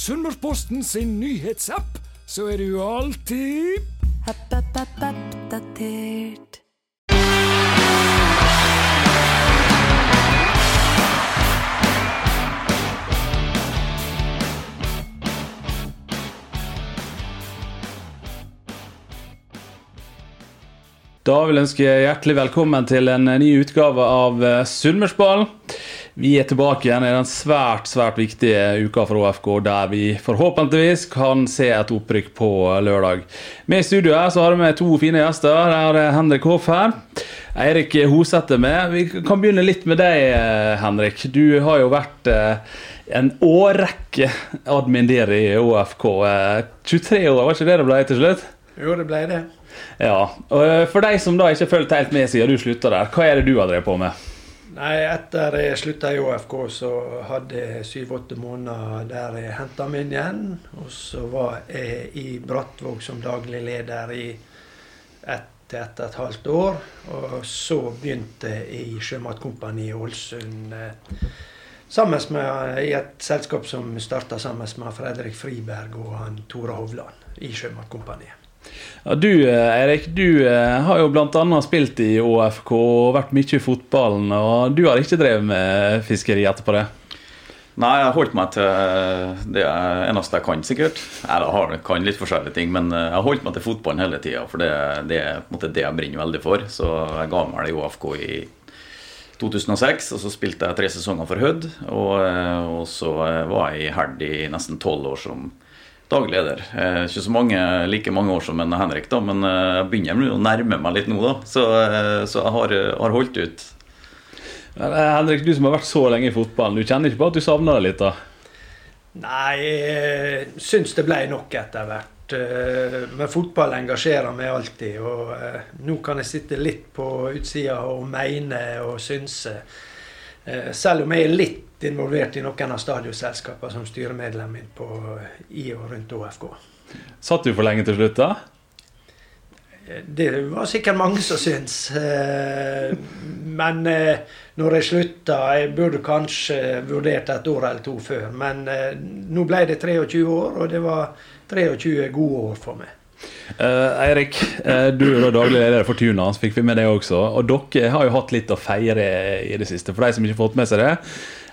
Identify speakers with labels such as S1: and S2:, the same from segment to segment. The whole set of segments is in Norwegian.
S1: Sunnmørsposten sin nyhetsapp, så er du alltid
S2: oppdatert.
S3: Da vil jeg ønske hjertelig velkommen til en ny utgave av Sunnmørsballen. Vi er tilbake igjen i den svært svært viktige uka for ÅFK, der vi forhåpentligvis kan se et opprykk på lørdag. Med i studio her så har vi to fine gjester. Her er Henrik Hoff her. Eirik Hoseth er med. Vi kan begynne litt med deg, eh, Henrik. Du har jo vært eh, en årrekke admin der i. Eh, 23 år, var ikke det det ble til slutt?
S4: Jo, det ble det.
S3: Ja, og eh, For deg som da ikke har fulgt helt med siden du slutta der, hva er det du har drevet på med?
S4: Nei, Etter jeg slutta i ÅFK, så hadde jeg syv-åtte måneder der jeg henta meg inn igjen. Og så var jeg i Brattvåg som daglig leder i ett til ett og et halvt år. Og så begynte jeg i Sjømatkompaniet Ålesund. eh, Sammen med, I et selskap som starta sammen med Fredrik Friberg og han Tore Hovland i Sjømatkompaniet.
S3: Ja, du Erik, Eirik, du eh, har jo bl.a. spilt i ÅFK og vært mye i fotballen. Og du har ikke drevet med fiskeri etterpå det?
S5: Nei, jeg har holdt meg til det eneste jeg kan, sikkert. Jeg kan litt forskjellige ting, men jeg har holdt meg til fotballen hele tida. For det, det er på en måte det jeg brenner veldig for. Så jeg ga meg det i ÅFK i 2006, og så spilte jeg tre sesonger for Hødd. Og, og så var jeg i Herd i nesten tolv år som daglig leder. Eh, ikke så mange, like mange år som en Henrik, da, men eh, jeg begynner å nærme meg litt nå, da. Så, eh, så jeg har, har, holdt ut.
S3: Men, Henrik, du som har vært så lenge i fotballen, du kjenner ikke på at du savner det litt? da?
S4: Nei, jeg syns det ble nok etter hvert. Men fotball engasjerer meg alltid. Og nå kan jeg sitte litt på utsida og mene og synse. Selv om jeg er litt involvert i noen av stadionselskapene som styremedlem på, i og rundt OFK.
S3: Satt du for lenge til slutt, da?
S4: Det var sikkert mange som syns. Men når jeg slutta Jeg burde kanskje vurdert et år eller to før. Men nå ble det 23 år, og det var 23 gode år for meg.
S3: Uh, Eirik, uh, du er da daglig leder for Tuna, så fikk vi med det også. Og dere har jo hatt litt å feire i det siste. For de som ikke har fått med seg det.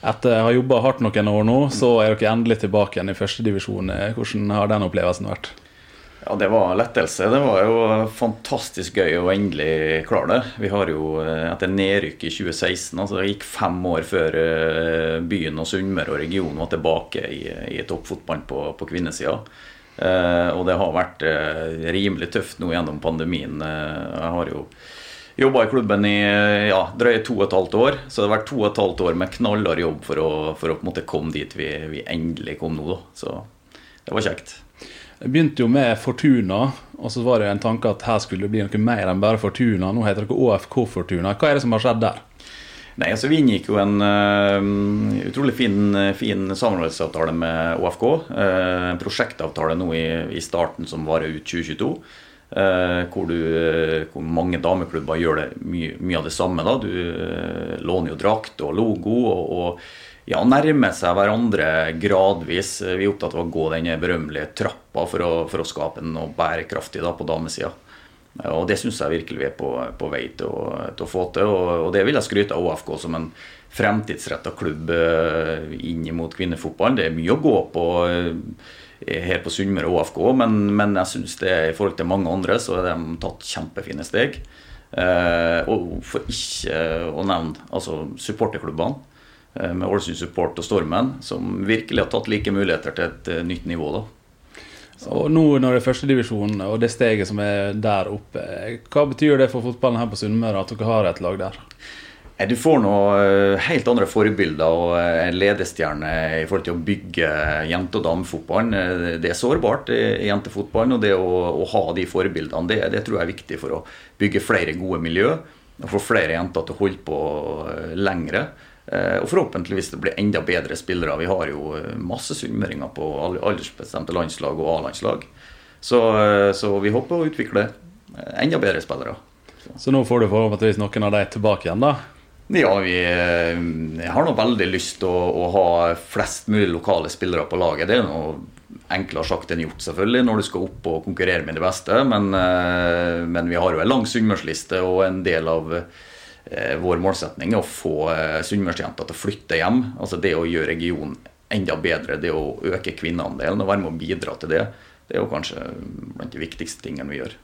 S3: Etter å ha jobba hardt noen år nå, så er dere endelig tilbake igjen i førstedivisjon. Hvordan har den opplevelsen vært?
S5: Ja, Det var lettelse. Det var jo fantastisk gøy å endelig klare det. Vi har jo etter nedrykk i 2016, altså det gikk fem år før byen og Sunnmøre og regionen var tilbake i, i toppfotballen på, på kvinnesida. Uh, og det har vært uh, rimelig tøft nå gjennom pandemien. Uh, jeg har jo jobba i klubben i ja, drøye to og et halvt år. Så det har vært to og et halvt år med knallhard jobb for å, for å på en måte komme dit vi, vi, endelig kom nå. Da. Så det var kjekt.
S3: Det begynte jo med Fortuna, og så var det en tanke at her skulle det bli noe mer enn bare Fortuna. Nå heter det ÅFK Fortuna. Hva er det som har skjedd der?
S5: Nei, altså Vi inngikk jo en uh, utrolig fin, fin, samarbeidsavtale med OFK. Uh, en prosjektavtale nå i, i, starten som varer ut 2022. Uh, hvor, du, hvor, mange dameklubber gjør det mye, mye av det samme. da, Du låner jo drakt og logo og, og ja, nærmer seg hverandre gradvis. Vi er opptatt av å gå den berømmelige trappa for å, for å skape noe bærekraftig da, på damesida. Og det syns jeg virkelig vi er på, på vei til å, til å, få til. Og, og, det vil jeg skryte av ÅFK som en fremtidsretta klubb inn mot kvinnefotballen. Det er mye å gå på her på Sunnmøre og ÅFK, men, men jeg syns det i forhold til mange andre så har de tatt kjempefine steg. Eh, og for ikke å nevne altså supporterklubbene eh, med Ålesund Support og Stormen, som virkelig har tatt like muligheter til et nytt nivå. da.
S3: Og nå når det er førstedivisjon og det steget som er der oppe, hva betyr det for fotballen her på Sunnmøre at dere har et lag der?
S5: Du får noe helt andre forbilder og en ledestjerne i forhold til å bygge jente- og damefotballen. Det er sårbart i jentefotballen, og det å, å ha de forbildene, det, det, tror jeg er viktig for å bygge flere gode miljø. Og få flere jenter til å holde på lengre. Og forhåpentligvis det blir enda bedre spillere. Vi har jo masse sunnmøringer på aldersbestemte landslag og A-landslag. Så, så, vi håper å utvikle enda bedre spillere.
S3: Så. så nå får du forhåpentligvis noen av de tilbake igjen, da?
S5: Ja, vi eh, jeg har nå veldig lyst til å, å, ha flest mulig lokale spillere på laget. Det er noe enklere sagt enn gjort, selvfølgelig, når du skal opp og konkurrere med de beste. Men, eh, men vi har jo en lang sunnmørsliste, og en del av eh, vår målsetning er å få sunnmørsjenter til å flytte hjem. Altså det å gjøre regionen enda bedre, det å øke kvinneandelen og være med å bidra til det. Det er jo kanskje blant de viktigste tingene vi gjør.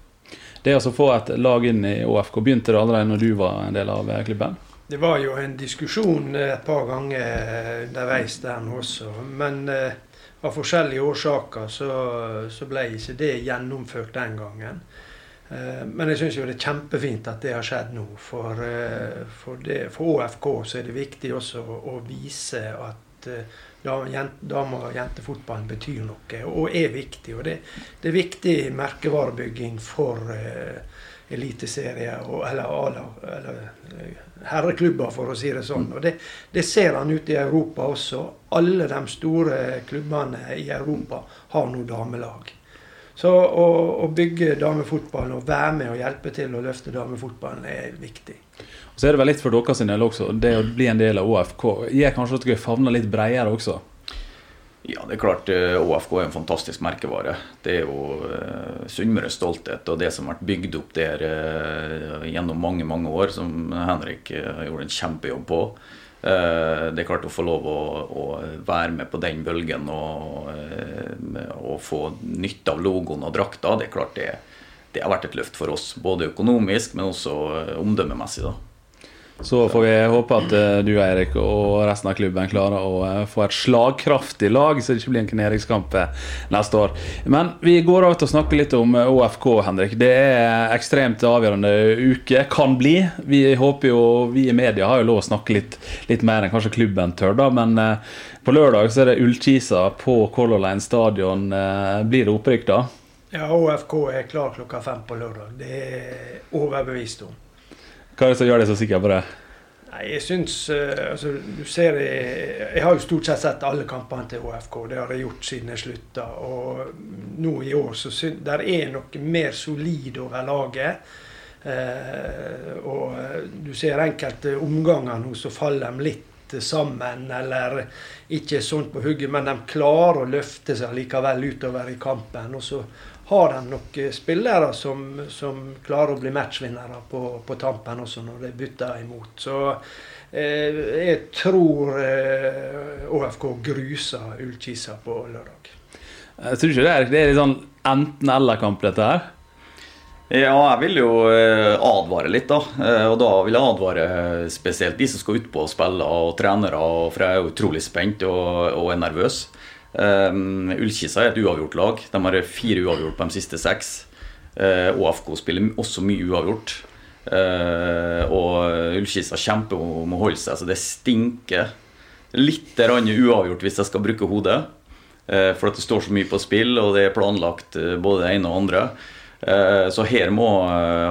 S3: Det å få et lag inn i ÅFK, begynte det allerede når du var en del av klubben?
S4: Det var jo en diskusjon et par ganger underveis der nå også. Men eh, av forskjellige årsaker så, så, ble ikke det gjennomført den gangen. Eh, men jeg syns jo det er kjempefint at det har skjedd nå. For, eh, for, det, for ÅFK så er det viktig også å, å vise at eh, dame- og jentefotballen betyr noe, og er viktig. Og det, det er viktig merkevarebygging for uh, eliteserier eller, eller, eller herreklubber, for å si det sånn. Og det, det, ser han ute i Europa også. Alle de store klubbene i Europa har nå damelag. Så å, å bygge damefotballen og være med og hjelpe til å løfte damefotballen er viktig.
S3: Og så er det vel litt for deres del også, det å bli en del av ÅFK gir kanskje at dere favner litt bredere også?
S5: Ja, det er klart ÅFK eh, er en fantastisk merkevare. Det er jo uh, Sunnmøres stolthet og det som har vært bygd opp der uh, gjennom mange mange år, som Henrik uh, gjorde en kjempejobb på. Uh, det er klart å få lov å, å være med på den bølgen og, og, få nytte av logoen og drakta, det er klart det, det har vært et løft for oss. Både økonomisk, men også omdømmemessig. da.
S3: Så får vi håpe at eh, du Eirik, og resten av klubben klarer å eh, få et slagkraftig lag, så det ikke blir en kneringskamp eh, neste år. Men vi går over til å snakke litt om ÅFK, Henrik. Det er ekstremt avgjørende uke. Kan bli. Vi håper jo, vi i media har jo lov å snakke litt, litt mer enn kanskje klubben tør, da. Men på lørdag så er det Ullkisa på Color Line stadion. Blir det opprykk da?
S4: Ja, ÅFK er klar klokka fem på lørdag. Det er overbevist om.
S3: Hva er det som gjør deg så sikker på det?
S4: Nei, jeg syns uh, altså, du ser jeg, jeg, har jo stort sett sett alle kampene til ÅFK. Det har jeg gjort siden jeg slutta. Og nå i år så syns der er noe mer solid over laget. Eh, og eh, du ser enkelte omganger nå så faller de litt sammen, eller ikke sånn på hugget, men de klarer å løfte seg likevel utover i kampen. Og så har de nok spillere som, som, klarer å bli matchvinnere på, på, tampen også, når det bytter imot. Så eh, jeg tror eh, ÅFK gruser Ullkisa på lørdag.
S3: Jeg tror ikke det er, det er litt sånn enten-eller-kamp, dette her?
S5: Ja, jeg vil jo eh, advare litt, da. Eh, og da vil jeg advare spesielt de som skal utpå og spille, og trenere. For jeg er utrolig spent og, og er nervøs. Um, Ullkisa er et uavgjort lag. De har fire uavgjort på de siste seks. Uh, eh, ÅFK spiller også mye uavgjort. Uh, og Ullkisa kjemper om å holde seg, så det stinker litt uavgjort hvis jeg skal bruke hodet. Uh, for at det står så mye på spill, og det er planlagt både det ene og andre. Så her må,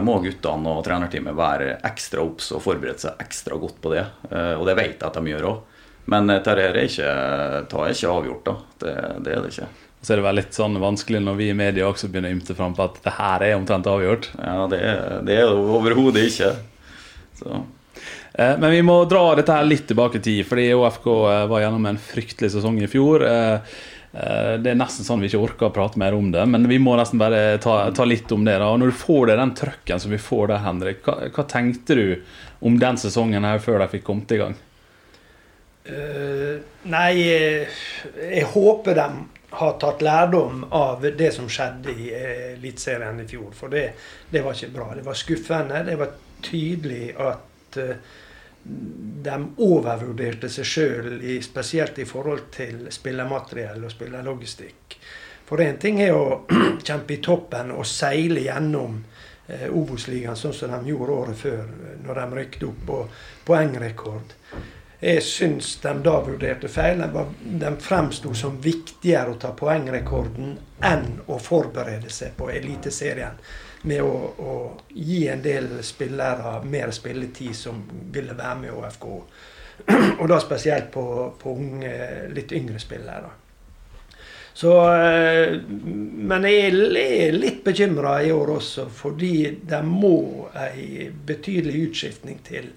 S5: må guttene og trenerteamet være ekstra obs og forberede seg ekstra godt på det. Og det vet jeg at de gjør òg. Men dette er ikke, tar ikke avgjort, da. Det, det, er det ikke.
S3: Så er det vel litt sånn vanskelig når vi i media også begynner å ymte fram på at det her er omtrent avgjort.
S5: Ja, det er det er overhodet ikke. Så.
S3: Eh, men vi må dra dette her litt tilbake i tid, fordi ÅFK eh, var gjennom en fryktelig sesong i fjor. Eh, det er nesten sånn vi ikke orker å prate mer om det, men vi må nesten bare ta, ta litt om det. da. Og Når du får det, den trøkken som vi får der, Henrik, hva, hva tenkte du om den sesongen her før de fikk kommet i gang?
S4: Uh, nei, eh, jeg håper de har tatt lærdom av det som skjedde i uh, Eliteserien i fjor. For det, det, var ikke bra. Det var skuffende. Det var tydelig at de overvurderte seg sjøl, spesielt i forhold til spillermateriell og spillerlogistikk. For én ting er å kjempe i toppen og seile gjennom eh, Obos-ligaen sånn som de gjorde året før, når de rykket opp på poengrekord. Jeg syns de da vurderte feil. De, de fremsto som viktigere å ta poengrekorden enn å forberede seg på Eliteserien. Med å, å, gi en del spillere mer spilletid som ville være med i ÅFK. Og da spesielt på, på unge, litt yngre spillere. Så, eh, men jeg er litt bekymra i år også, fordi det må ei betydelig utskiftning til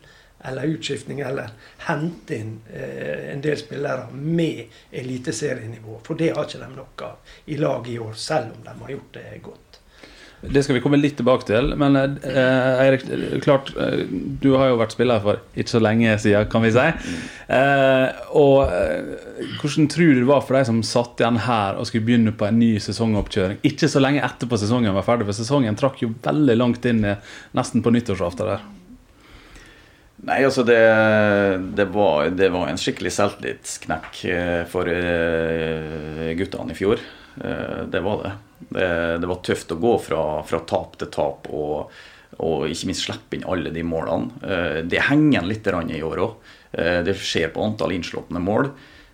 S4: eller utskiftning, eller hente inn eh, en del spillere med eliteserienivå. For det har ikke de nok av i laget i år, selv om de har gjort det godt.
S3: Det skal vi komme litt tilbake til. Men eh, Eirik, klart, eh, du har jo vært spiller for ikke så lenge siden, kan vi si. Eh, og eh, hvordan tror du det var for deg som satt igjen her og skulle begynne på en ny sesongoppkjøring? Ikke så lenge etterpå sesongen var ferdig, for sesongen trakk jo veldig langt inn nesten på nyttårsaften der.
S5: Nei, altså det, det, var, det var, en skikkelig selvtillitsknekk eh, for eh, guttene i fjor. Det var det. Det, det var tøft å gå fra, fra tap til tap og, og, ikke minst slippe inn alle de målene. Det henger litt i år òg. Det skjer på antall innslåtte mål.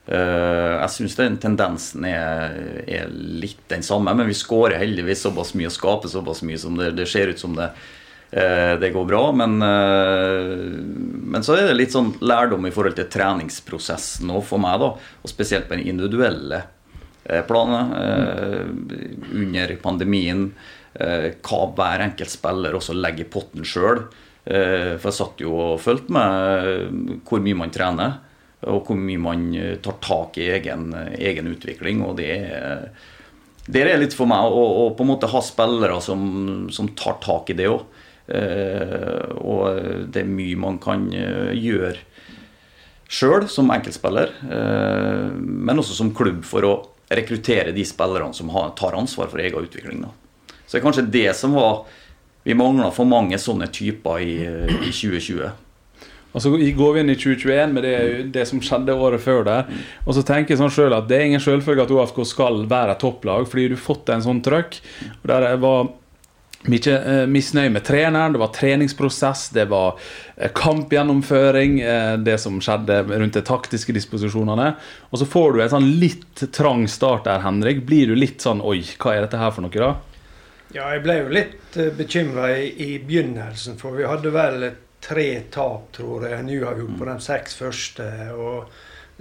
S5: Jeg syns den tendensen er, er, litt den samme, men vi skårer heldigvis såpass mye og skaper såpass mye som det, det ser ut som det Eh, det går bra, men, eh, men, så er det litt sånn lærdom i forhold til treningsprosessen òg for meg, da. Og spesielt på den individuelle eh, planet under pandemien. Hva hver enkelt spiller også legger i potten sjøl. For jeg satt jo og fulgte med hvor mye man trener, og hvor mye man tar tak i egen, egen utvikling. Og det er, det er litt for meg å, å, på en måte ha spillere som, som tar tak i det òg. Eh, og det er mye man kan eh, gjøre sjøl som enkeltspiller, eh, men også som klubb for å rekruttere de spillerne som tar ansvar for egen utvikling. Så det er kanskje det som var Vi mangla for mange sånne typer i, i 2020.
S3: Og så går vi inn i 2021 med det, det som skjedde året før der. Og så tenker jeg sånn selv at det er ingen selvfølge at OFK skal være topplag, fordi du har fått en sånn trøkk. Og der var mye eh, misnøye med treneren, det var treningsprosess, det var eh, kampgjennomføring, eh, det som skjedde rundt de taktiske disposisjonene. Og så får du en sånn litt trang start der, Henrik. Blir du litt sånn Oi, hva er dette her for noe, da?
S4: Ja, jeg ble jo litt uh, bekymra i, i, begynnelsen, for vi hadde vel tre tap, tror jeg, en uavgjort på de seks første. og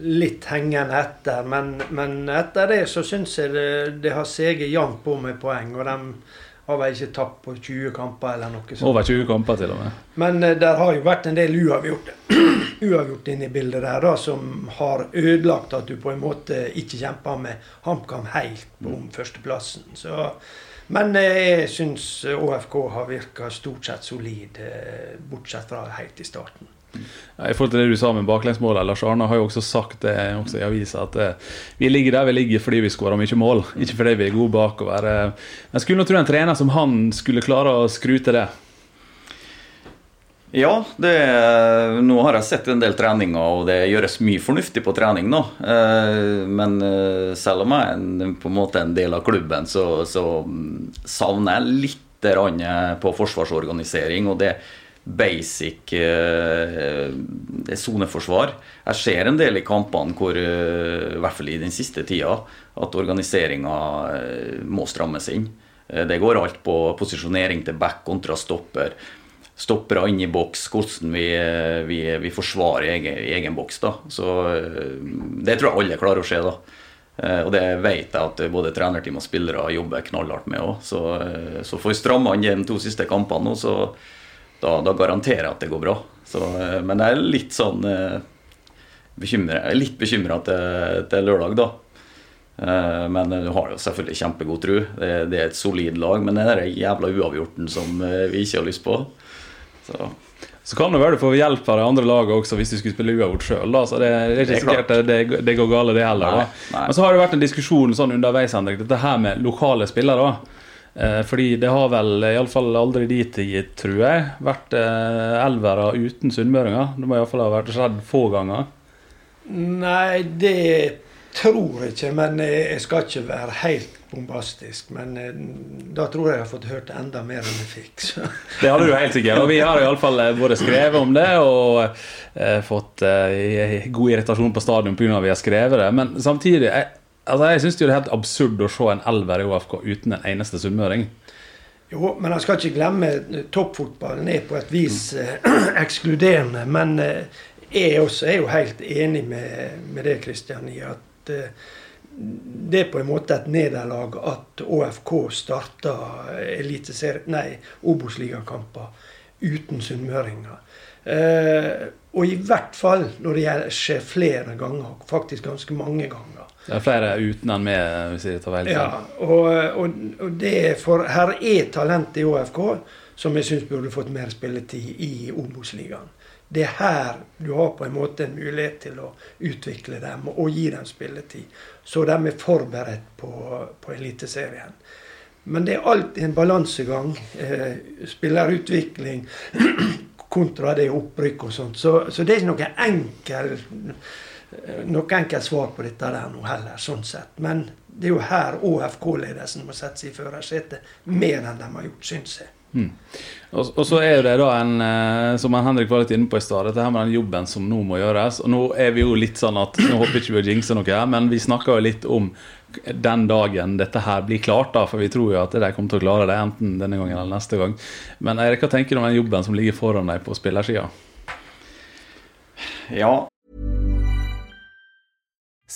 S4: litt hengende etter. Men, men etter det så syns jeg det, det har seget jevnt på med poeng. og de har vel ikke tapt på 20 kamper eller noe sånt.
S3: Over 20 kamper til og med.
S4: Men uh, der har jo vært en del uavgjort, uavgjort inne i bildet der, da, som har ødelagt at du på en måte ikke kjemper med HamKam helt om førsteplassen. Så, men uh, jeg syns ÅFK har virka stort sett solid, uh, bortsett fra helt i starten.
S3: I forhold til det du sa med baklengsmålet, Lars Arne har jo også sagt det også i avisa at eh, vi ligger der vi ligger fordi vi skårer mye mål, ikke fordi vi er gode bakover. Eh, men skulle nå tro en trener som han skulle klare å skru til det.
S5: Ja, det, nå har jeg sett en del treninger, og det gjøres mye fornuftig på trening nå. Eh, men selv om jeg er på en måte en del av klubben, så, så savner jeg litt på forsvarsorganisering. og det basic eh, soneforsvar. Jeg ser en del i kampene hvor, eh, i hvert fall i den siste tida, at organiseringa eh, må strammes inn. Det går alt på posisjonering til back kontra stopper. Stoppere inn i boks, hvordan vi, vi, vi forsvarer egen, egen boks. da. Så Det tror jeg alle klarer å se. da. Og det vet jeg at både trenerteam og spillere jobber knallhardt med òg. Så, så får vi stramme inn de to siste kampene nå, så da, da, garanterer jeg at det går bra. Så, eh, men jeg er litt sånn eh, bekymret, jeg er litt bekymra til, til, lørdag, da. Eh, men du har jo selvfølgelig kjempegod tro. Det, det, er et solid lag, men det er den jævla uavgjorten som vi ikke har lyst på. Så.
S3: Så kan det være du får hjelp av det andre laget også hvis du skulle spille uavgjort sjøl. Det, det, er ikke sikkert det, det, går galt, det heller. Nei, nei. Men så har det vært en diskusjon sånn underveis, Henrik, dette her med lokale spillere. Eh, fordi det har vel iallfall aldri dit tid, tror jeg, vært eh, elvere uten sunnmøringer. Det må iallfall ha vært skjedd få ganger.
S4: Nei, det tror jeg ikke. Men jeg skal ikke være helt bombastisk. Men eh, da tror jeg jeg har fått hørt enda mer enn jeg fikk. Så.
S3: Det hadde du helt sikkert. Og vi har iallfall både skrevet om det og eh, fått eh, god irritasjon på stadion pga. at vi har skrevet det. Men samtidig jeg, Altså, jeg syns det er helt absurd å se en elver i OFK uten en eneste sunnmøring.
S4: Jo, men han skal ikke glemme toppfotballen er på et vis mm. ekskluderende. Men eh, jeg også er jo helt enig med, med det, Kristian, i at eh, det er på en måte et nederlag at ÅFK starta Obos-ligakamper uten sunnmøringer. Eh, Og i hvert fall når det skjer flere ganger. Faktisk ganske mange ganger.
S3: Det er flere uten enn med, hvis jeg tar feil.
S4: Ja, og, og, og det er for her er talent i ÅFK som jeg syns burde fått mer spilletid i Obos-ligaen. Det er her du har på en måte en mulighet til å utvikle dem og gi dem spilletid. Så de er forberedt på, på Eliteserien. Men det er alltid en balansegang. Eh, spillerutvikling kontra det opprykk og sånt. Så, så det er ikke noe enkel noe enkelt svar på dette der nå heller, sånn sett. Men det er jo her ÅFK-ledelsen må sette seg i førersetet mer enn de har gjort, syns jeg. Mm.
S3: Og, og, så er det da en, eh, som Henrik var litt inne på i stad, dette her med den jobben som nå må gjøres. Og nå er vi jo litt sånn at Nå håper ikke vi å jinxe noe her, men vi snakker jo litt om den dagen dette her blir klart, da, for vi tror jo at de kommer til å klare det enten denne gangen eller neste gang. Men Eirik, hva tenker du om den jobben som ligger foran deg på spillersida?
S5: Ja.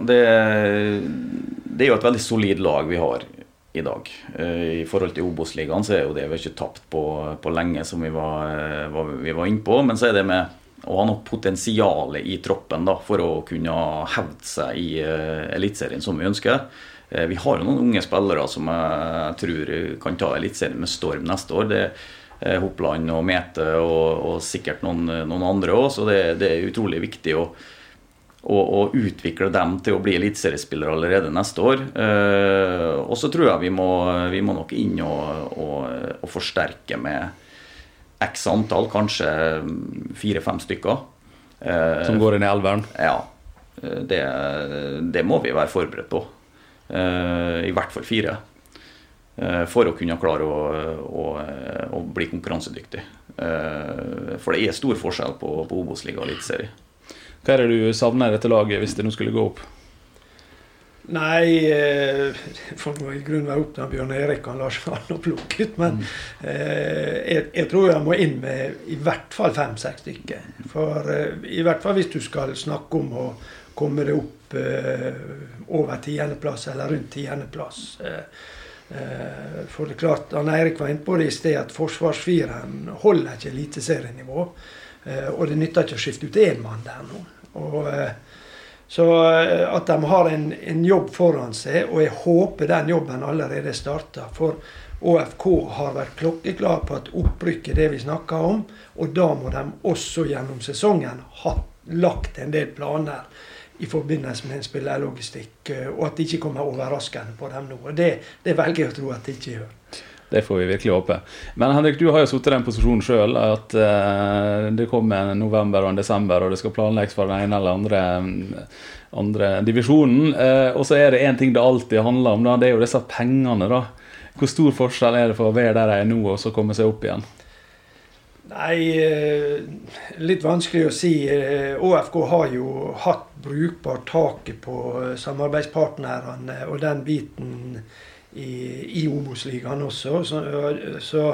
S5: Det, det, er jo et veldig solid lag vi har i dag. Eh, I forhold til Obos-ligaen så er jo det vi ikke tapt på, på lenge, som vi var, eh, var, vi var inne på. Men så er det med å ha noe potensial i troppen da, for å kunne hevde seg i uh, Eliteserien som vi ønsker. Vi har jo noen unge spillere som jeg tror kan ta Eliteserien med storm neste år. Det er Hopland og Mete og, og sikkert noen, noen andre òg, så det, det, er utrolig viktig. å og, utvikle dem til å bli eliteseriespillere allerede neste år. Eh, og så tror jeg vi må, vi må nok inn og, og, og, forsterke med x antall, kanskje fire-fem stykker.
S3: Eh, Som går inn i elveren?
S5: Ja. Eh, det, det, må vi være forberedt på. Eh, I hvert fall fire. Eh, for å kunne klare å, å, å bli konkurransedyktig. Eh, for det er stor forskjell på, på Obos-liga og eliteserie.
S3: Hva er det du savner dette laget, hvis det nå skulle gå opp?
S4: Nei, eh, det får i grunnen være opptatt av Bjørn Erik og Lars Vann og plukke ut. Men mm. eh, jeg, jeg, tror jeg må inn med i hvert fall fem-seks stykker. For eh, i hvert fall hvis du skal snakke om å komme deg opp eh, over tiendeplass, eller rundt tiendeplass. Eh, eh, for det er klart, han Eirik var inne på det i sted, at forsvarsfireren holder ikke eliteserienivå. og det nytter ikke å skifte ut én mann der nå. Og, eh, så eh, at de har en, en, jobb foran seg, og jeg håper den jobben allerede starter. For ÅFK har vært klokkeklar på at opprykk er det vi snakker om. Og da må de også gjennom sesongen ha lagt en del planer i forbindelse med spillerlogistikk. Eh, og at det ikke kommer overraskende på dem nå. Og det, det velger jeg å tro at det ikke gjør.
S3: Det får vi virkelig håpe. Men Henrik, du har jo sittet i den posisjonen sjøl at uh, det kommer en november og en desember, og det skal planlegges for den ene eller andre, andre divisjonen. Uh, og så er det én ting det alltid handler om, da, det er jo disse pengene. da. Hvor stor forskjell er det for å være der de er nå, og så komme seg opp igjen?
S4: Nei, eh, litt vanskelig å si. ÅFK har jo hatt brukbart taket på samarbeidspartnerne, og den biten i, i Obos-ligaen også. Så, så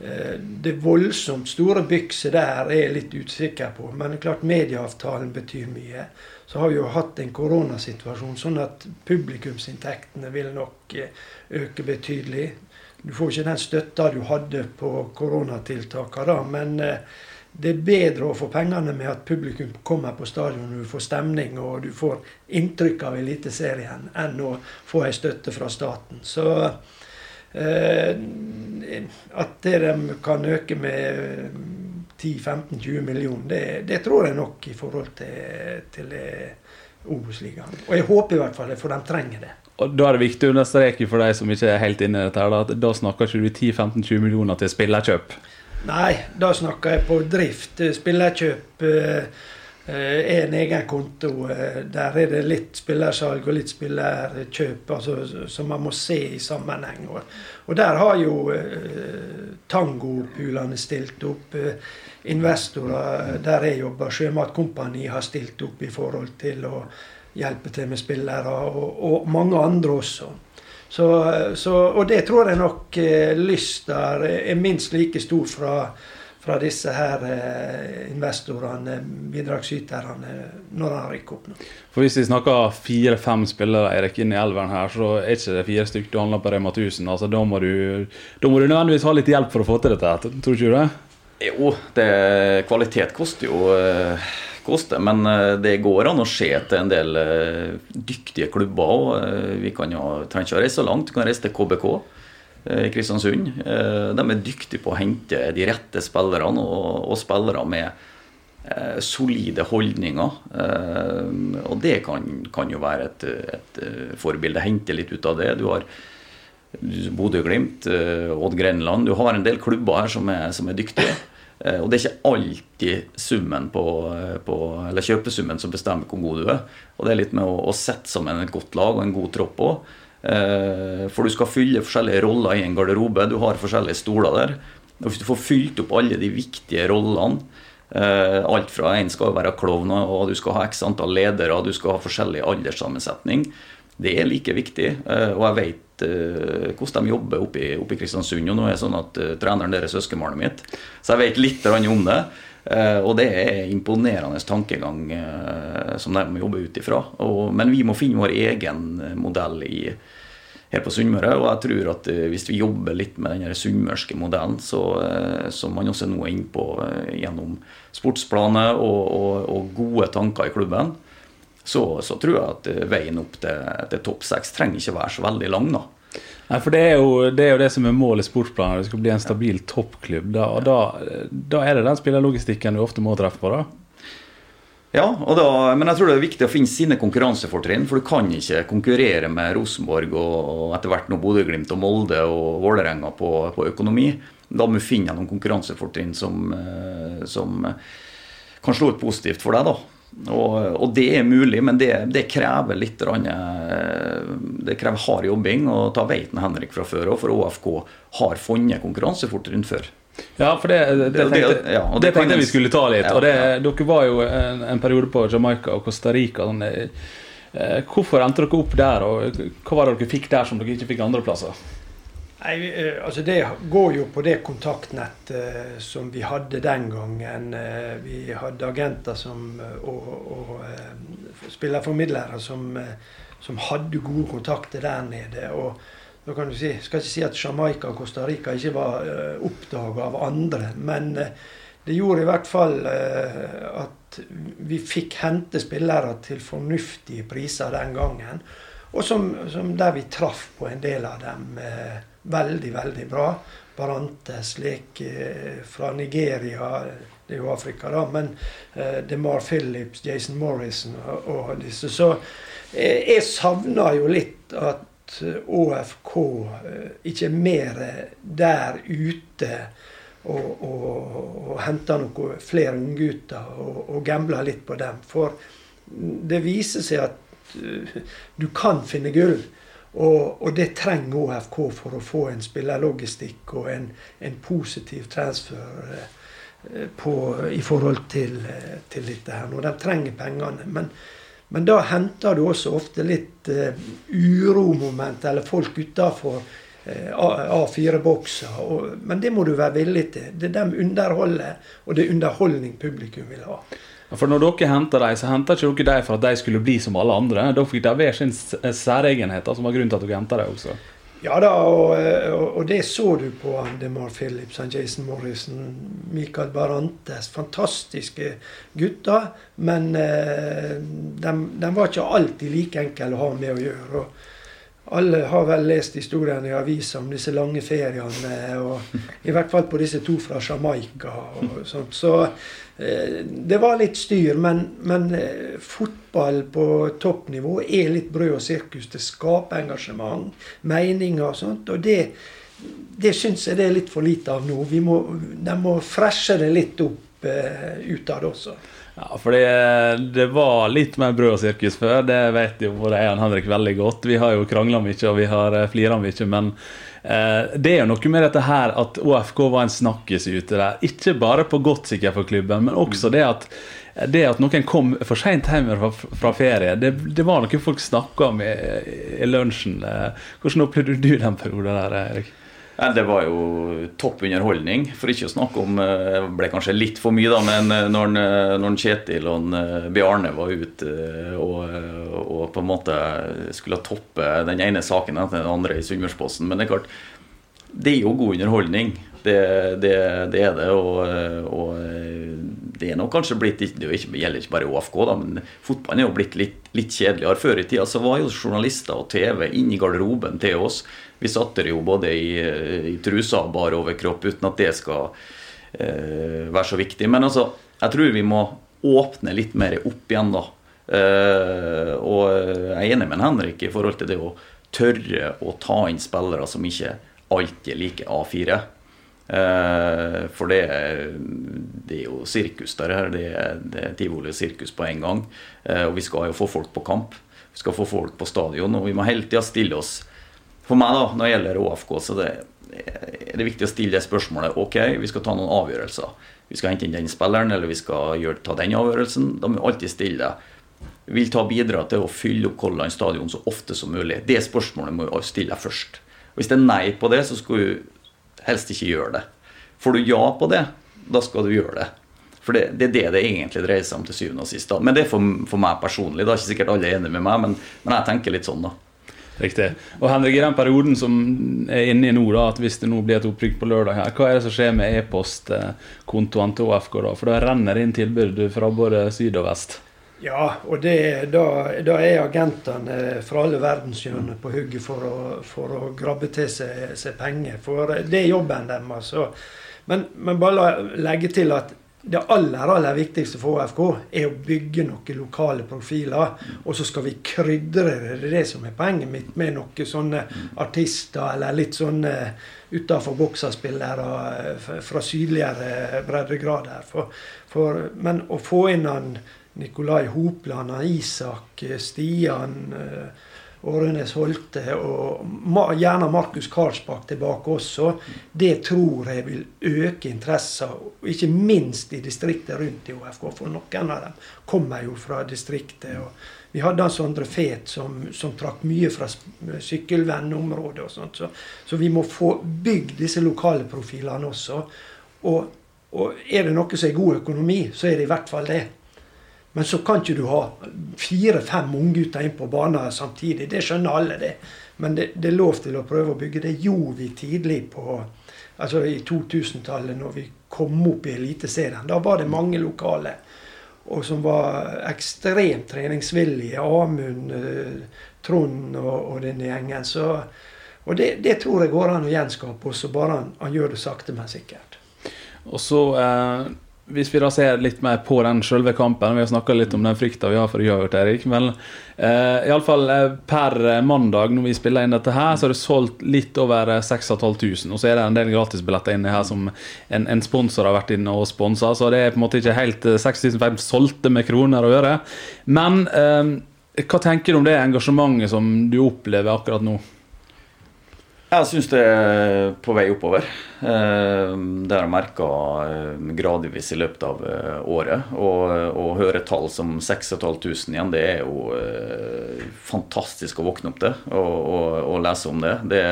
S4: eh, det voldsomt store bykset der er jeg litt usikker på. Men klart medieavtalen betyr mye. Så har vi jo hatt en koronasituasjon, sånn at publikumsinntektene vil nok eh, øke betydelig. Du får ikke den støtta du hadde på koronatiltakene, da. Men eh, det er bedre å få pengene med at publikum kommer på stadion du får stemning og du får inntrykk av Eliteserien, enn å få ei støtte fra staten. Så eh, at de kan øke med 10-15-20 millioner, det, det, tror jeg nok i forhold til, til Obos-ligaen. Og jeg håper i hvert fall det, for de trenger det.
S3: Og Da er det viktig å understreke for deg som ikke er helt inne i dette, at da snakker ikke du 10-15-20 millioner til spillerkjøp.
S4: Nei, da snakker jeg på drift. Spillerkjøp eh, er en egen konto. Eh, der er det litt spillersalg og litt spillerkjøp altså, som man må se i sammenheng. Og, der har jo eh, tangopulene stilt opp. eh, Investorer der jeg jobber, Sjømatkompani, har stilt opp i forhold til å hjelpe til med spillere, og, og mange andre også. Så, så, og det tror jeg nok lyster lyst der er minst like stor fra, fra disse her eh, investorene, bidragsyterne, når han rykker opp nå.
S3: For Hvis vi snakker fire-fem spillere Erik, inn i elveren her, så er ikke det fire stykker du handler på Rema 1000. Altså, da, må du, da må du nødvendigvis ha litt hjelp for å få til dette. Tror ikke du det?
S5: Jo, det, kvalitet koster jo eh, koster, men eh, det går an å se til en del eh, dyktige klubber òg. Vi kan jo, trenger ikke å reise så langt. Vi kan reise til KBK i Kristiansund. De er dyktige på å hente de rette spillerne, og, og spillere med eh, solide holdninger. Eh, og det kan, kan jo være et, et forbilde. Hente litt ut av det. Du har Bodø-Glimt, Odd Grenland. Du har en del klubber her som er, som er dyktige. Og det er ikke alltid summen på, på, eller kjøpesummen som bestemmer hvor god du er. Og det er litt med å, å sette sammen et godt lag og en god tropp òg. For du skal fylle forskjellige roller i en garderobe. Du har forskjellige stoler der. Og hvis du får fylt opp alle de viktige rollene Alt fra en skal være klovn, og du skal ha x antall ledere, du skal ha forskjellig alderssammensetning. Det er like viktig. Og jeg vet hvordan de jobber oppe i, Kristiansund. Og nå er det sånn at uh, treneren deres er søskenbarnet mitt, så jeg vet litt om det. Og det er imponerende tankegang som de må jobbe ut ifra. Men vi må finne vår egen modell i, her på Sunnmøre. Og jeg tror at hvis vi jobber litt med den sunnmørske modellen, så, som man også nå er inne på gjennom sportsplanet og, og, og gode tanker i klubben, så, så, tror jeg at veien opp til, til topp seks trenger ikke være så veldig lang. da.
S3: Nei, for det er, jo, det er jo det som er målet i sportsplanen. Det skal bli en stabil toppklubb. Da, og da, da, er det den spillerlogistikken du ofte må treffe på, da?
S5: Ja, da, men jeg tror det er viktig å finne sine konkurransefortrinn. For du kan ikke konkurrere med Rosenborg og, og etter hvert nå Bodø-Glimt og Molde og Vålerenga på, på, økonomi. Da må du finne noen konkurransefortrinn som, som kan slå ut positivt for deg. da. Og, og, det er mulig, men det, det krever litt Det krever hard jobbing. Og da vet Henrik fra før òg, for ÅFK har funnet konkurransefortrinn før.
S3: Ja, for det, det, det tenkte, ja, det tenkte vi skulle ta litt. Ja, og Dere var jo en, en, periode på Jamaica og Costa Rica. Sånn, eh, hvorfor endte dere opp der, og hva var det dere fikk der som dere ikke fikk andreplasser?
S4: Nei, altså Det går jo på det kontaktnettet som vi hadde den gangen. Vi hadde agenter som, og, og spillerformidlere som, som, hadde gode kontakter der nede. og da kan du si, skal ikke si at Jamaica og Costa Rica ikke var oppdaga av andre, men det gjorde i hvert fall at vi fikk hente spillere til fornuftige priser den gangen. Og som, som der vi traff på en del av dem veldig, veldig bra. Barantes slik fra Nigeria, det er jo Afrika, da, men DeMar Phillips, Jason Morrison og, og disse. Så jeg savner jo litt at ÅFK ikke er mer der ute og, og, og henter noen flere unggutter og, og gambler litt på dem. For det viser seg at du kan finne gull. Og, og, det trenger ÅFK for å få en spillerlogistikk og en, en positiv transfer på, i forhold til, til dette her. Når de trenger pengene. Men, men da henter du også ofte litt uh, uromoment, eller folk utafor uh, A4-bokser. Men det må du være villig til. Det er dem underholder, og det er underholdning publikum vil ha.
S3: For når dere henter dem, så henter ikke dere dem for at de skulle bli som alle andre. Da fikk de hver sin særegenhet, som var grunnen til at dere henta dem også.
S4: Ja da, og, og, det så du på DeMar Phillips, Jason Morrison, Michael Barantes. Fantastiske gutter. Men eh, de, de, var ikke alltid like enkle å ha med å gjøre. Og alle har vel lest historiene i avisa om disse lange feriene, og i hvert fall på disse to fra Jamaica. og sånt. Så eh, det var litt styr, men, men eh, fotball på toppnivå er litt brød og sirkus. Det skaper engasjement, meninger og sånt. Og det, det syns jeg det er litt for lite av nå. Vi må, de må freshe det litt opp uh, utad også.
S3: Ja, for det, var litt mer brød og sirkus før. Det vet jo både jeg og Henrik veldig godt. Vi har jo krangla mye og vi har flira mye, men Eh, det er jo noe med dette her at ÅFK var en snakkis ute der. Ikke bare på godt sikkert for klubben, men også det at det at noen kom for seint hjem fra, fra ferie, det, det, var noe folk snakka om i, i lunsjen. Eh, hvordan opplevde du den perioden der, Erik?
S5: Det var jo topp underholdning. For ikke å snakke om Det eh, ble kanskje litt for mye, da, men eh, når, når Kjetil og Bjarne var ute og, og, på en måte skulle toppe den ene saken etter den andre i Sunnmørsposten Men det er klart, det er jo god underholdning. Det, det, det er det. Og, og det er nok kanskje blitt Det gjelder ikke bare ÅFK, da, men fotballen er jo blitt litt, litt, kjedeligere. Før i tida så var jo journalister og TV inn i garderoben til oss. Vi satt der jo både i, i trusa og bar overkropp uten at det skal eh, være så viktig. Men altså, jeg tror vi må åpne litt mer opp igjen, da. Uh, og jeg er enig med Henrik i forhold til det å tørre å ta inn spillere som ikke alltid er like A4. Eh, for det, det, er jo sirkus der her. Det, det er tivoli og sirkus på en gang. Eh, og vi skal jo få folk på kamp. Vi skal få folk på stadion. Og vi må hele tida stille oss For meg, da, når det gjelder ÅFK, så det, er det viktig å stille det spørsmålet. Ok, vi skal ta noen avgjørelser. Vi skal hente inn den spilleren, eller vi skal gjøre, ta den avgjørelsen. Da må vi alltid stille det. Vil ta bidra til å fylle opp Kolland stadion så ofte som mulig. Det spørsmålet må vi stille først. Hvis det er nei på det, så skal du helst ikke gjøre det. Får du ja på det, da skal du gjøre det. For det, det, er det det egentlig dreier seg om til syvende og sist. Da. Men det er for, for meg personlig. Da er ikke sikkert alle er enig med meg, men, men, jeg tenker litt sånn, da.
S3: Riktig. Og Henrik, i den perioden som er inne i nå, da, at hvis det nå blir et opprykk på lørdag her, hva er det som skjer med e-postkontoen til ÅFK da? For da renner det inn tilbud fra både syd og vest.
S4: Ja, og det, da, da, er agentene fra alle verdenshjørner på hugget for å, for å grabbe til seg, seg, penger. For det er jobben deres. Men, men bare legge til at det aller aller viktigste for HFK er å bygge noen lokale profiler. Og så skal vi krydre det. Som er poenget mitt med noen sånne artister eller litt sånne utafor bokserspillere fra sydligere breddegrader. For, for, men å få inn en Nikolai Hopland, Isak, eh, Stian, eh, Årenes Holte og gjerne Markus Karlsbakk tilbake også. Det tror jeg vil øke interessen, ikke minst i distriktet rundt i OFK. For noen av dem kommer jo fra distriktet. og Vi hadde en Sondre Fet som, som trakk mye fra sykkelvenneområdet og sånt. Så, så, vi må få bygd disse lokale profilene også. Og, og er det noe som er god økonomi, så er det i hvert fall det. Men så kan ikke du ha fire-fem unggutter inn på banen samtidig. Det skjønner alle, det. Men det, det, er lov til å prøve å bygge. Det gjorde vi tidlig på altså i 2000-tallet, når vi kom opp i Eliteserien. Da var det mange lokale og som var ekstremt treningsvillige. Amund, eh, Trond og, og denne gjengen. Så, og det, det, tror jeg går an å gjenskape, også bare han, han gjør det sakte, men sikkert.
S3: Og så eh, hvis vi da ser litt mer på den selve kampen Vi har snakka litt om den frykta vi har for uavgjort, Erik. Men eh, iallfall eh, per mandag når vi spiller inn dette her, så er det solgt litt over 6500. Og så er det en del gratisbilletter inni her som en, en, sponsor har vært inne og sponsa. Så det er på en måte ikke helt 6500 eh, solgte med kroner å gjøre. Men eh, hva tenker du om det engasjementet som du opplever akkurat nå?
S5: Jeg syns det er på vei oppover. Eh, det har jeg merka eh, gradvis i løpet av eh, året. Og å høre tall som 6500 igjen, det er jo fantastisk å våkne opp til og, lese om det. Det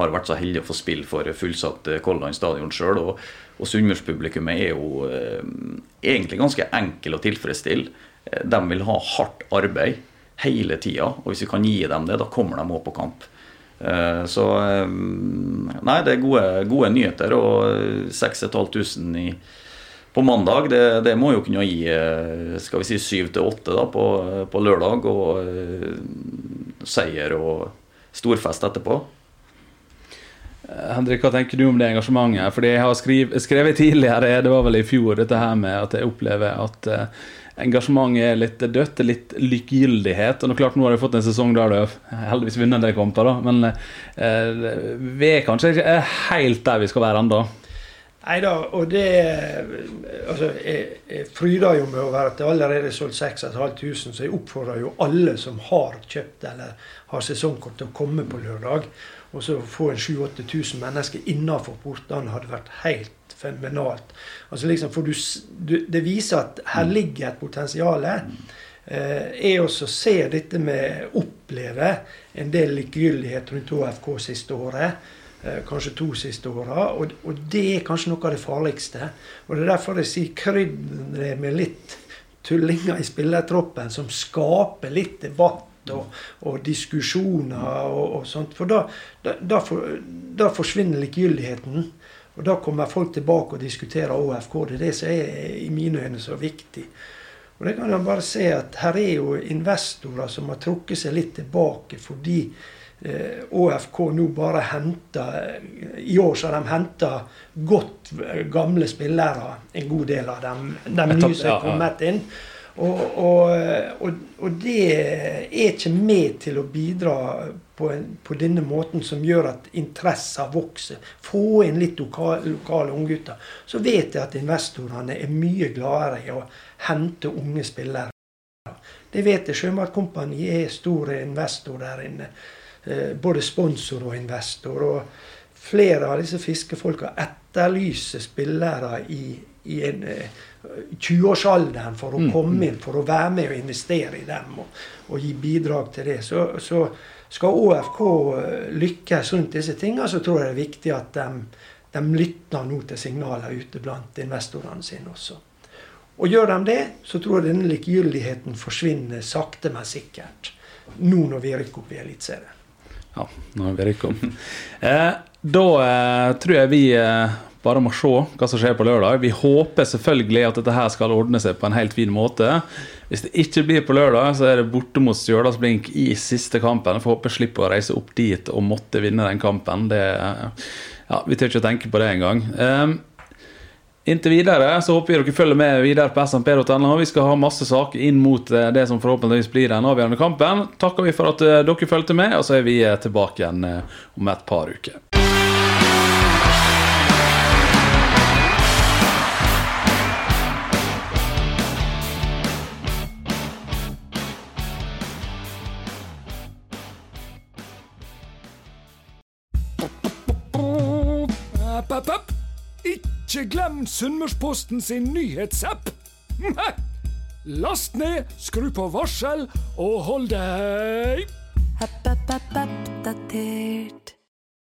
S5: har vært så heldig å få spille for fullsatt Color stadion sjøl. Og, og Sunnmørspublikummet er jo egentlig ganske enkel å tilfredsstille. De vil ha hardt arbeid hele tida, og hvis vi kan gi dem det, da kommer de òg på kamp. Eh, så eh, Nei, det er gode, gode nyheter. Og 6500 på mandag, det, det, må jo kunne gi eh, skal vi si 7-8 på, på lørdag. Og seier og storfest etterpå.
S3: Hendrik, hva tenker du om det engasjementet? Fordi jeg har skrevet tidligere, det var vel i fjor, dette her med at jeg opplever at engasjementet er litt dødt, litt likegyldighet. Og klart, nå har jeg fått en sesong der du heldigvis vunnet det kamper, da. Men eh, vi er kanskje ikke helt der vi skal være ennå.
S4: Nei da, og det Altså, jeg, jeg fryder jo med over at det allerede er solgt 6500, så jeg oppfordrer jo alle som har kjøpt eller har sesongkort, til å komme på lørdag. Og så få en 7000-8000 mennesker innenfor portene hadde vært helt fenomenalt. Altså liksom, for du, du, Det viser at her ligger et potensial. Eh, er også se dette med oppleve en del likegyldighet rundt HFK siste året. Eh, kanskje to siste åra. Og, og, det er kanskje noe av det farligste. Og det er derfor jeg sier krydder med litt tullinger i spillertroppen som skaper litt debatt og, og diskusjoner og, og, sånt. For da, da, da, for, da forsvinner likegyldigheten. Og da kommer folk tilbake og diskuterer ÅFK. Det er det som er i mine øyne så viktig. Og det kan jeg bare se at Her er jo investorer som har trukket seg litt tilbake fordi ÅFK eh, nå bare henter I år så har de henta godt gamle spillere, en god del av dem. De nye som er kommet inn. Og, og, og, og, det er ikke med til å bidra på, en, på denne måten som gjør at interesser vokser. Få inn litt lokale, lokale unggutter. Så vet jeg at investorene er mye gladere i å hente unge spillere. Det vet jeg. Sjømatkompaniet er stor investor der inne. Eh, både sponsor og investor. Og flere av disse fiskefolka etterlyser spillere i, i en 20-årsalderen eh, for å mm, komme mm. inn, for å være med og investere i dem og, og gi bidrag til det. Så, så, skal ÅFK eh, lykkes rundt disse tingene, så tror jeg det er viktig at de, de lytter nå til signaler ute blant investorene sine også. Og gjør de det, så tror jeg denne likegyldigheten forsvinner sakte, men sikkert. Nå når vi rykker opp i Eliteserien.
S3: Ja, når vi rykker opp. Eh, da eh, tror jeg vi eh, bare må se hva som skjer på lørdag. Vi håper selvfølgelig at dette her skal ordne seg på en helt fin måte. Hvis det ikke blir på lørdag, så er det borte mot Stjørdalsblink i siste kampen. Får håpe jeg slipper å reise opp dit og måtte vinne den kampen. Det, ja, vi tør ikke å tenke på det engang. Um, Inntil videre så håper vi dere følger med videre på smp.no. Vi skal ha masse saker inn mot eh, det som forhåpentligvis blir den avgjørende kampen. Takker vi for at eh, dere fulgte med, og så er vi eh, tilbake igjen om et par uker.
S1: Ikke Sunnmørsposten sin nyhetsapp! Last ned, skru på varsel og hold deg
S2: Oppdatert.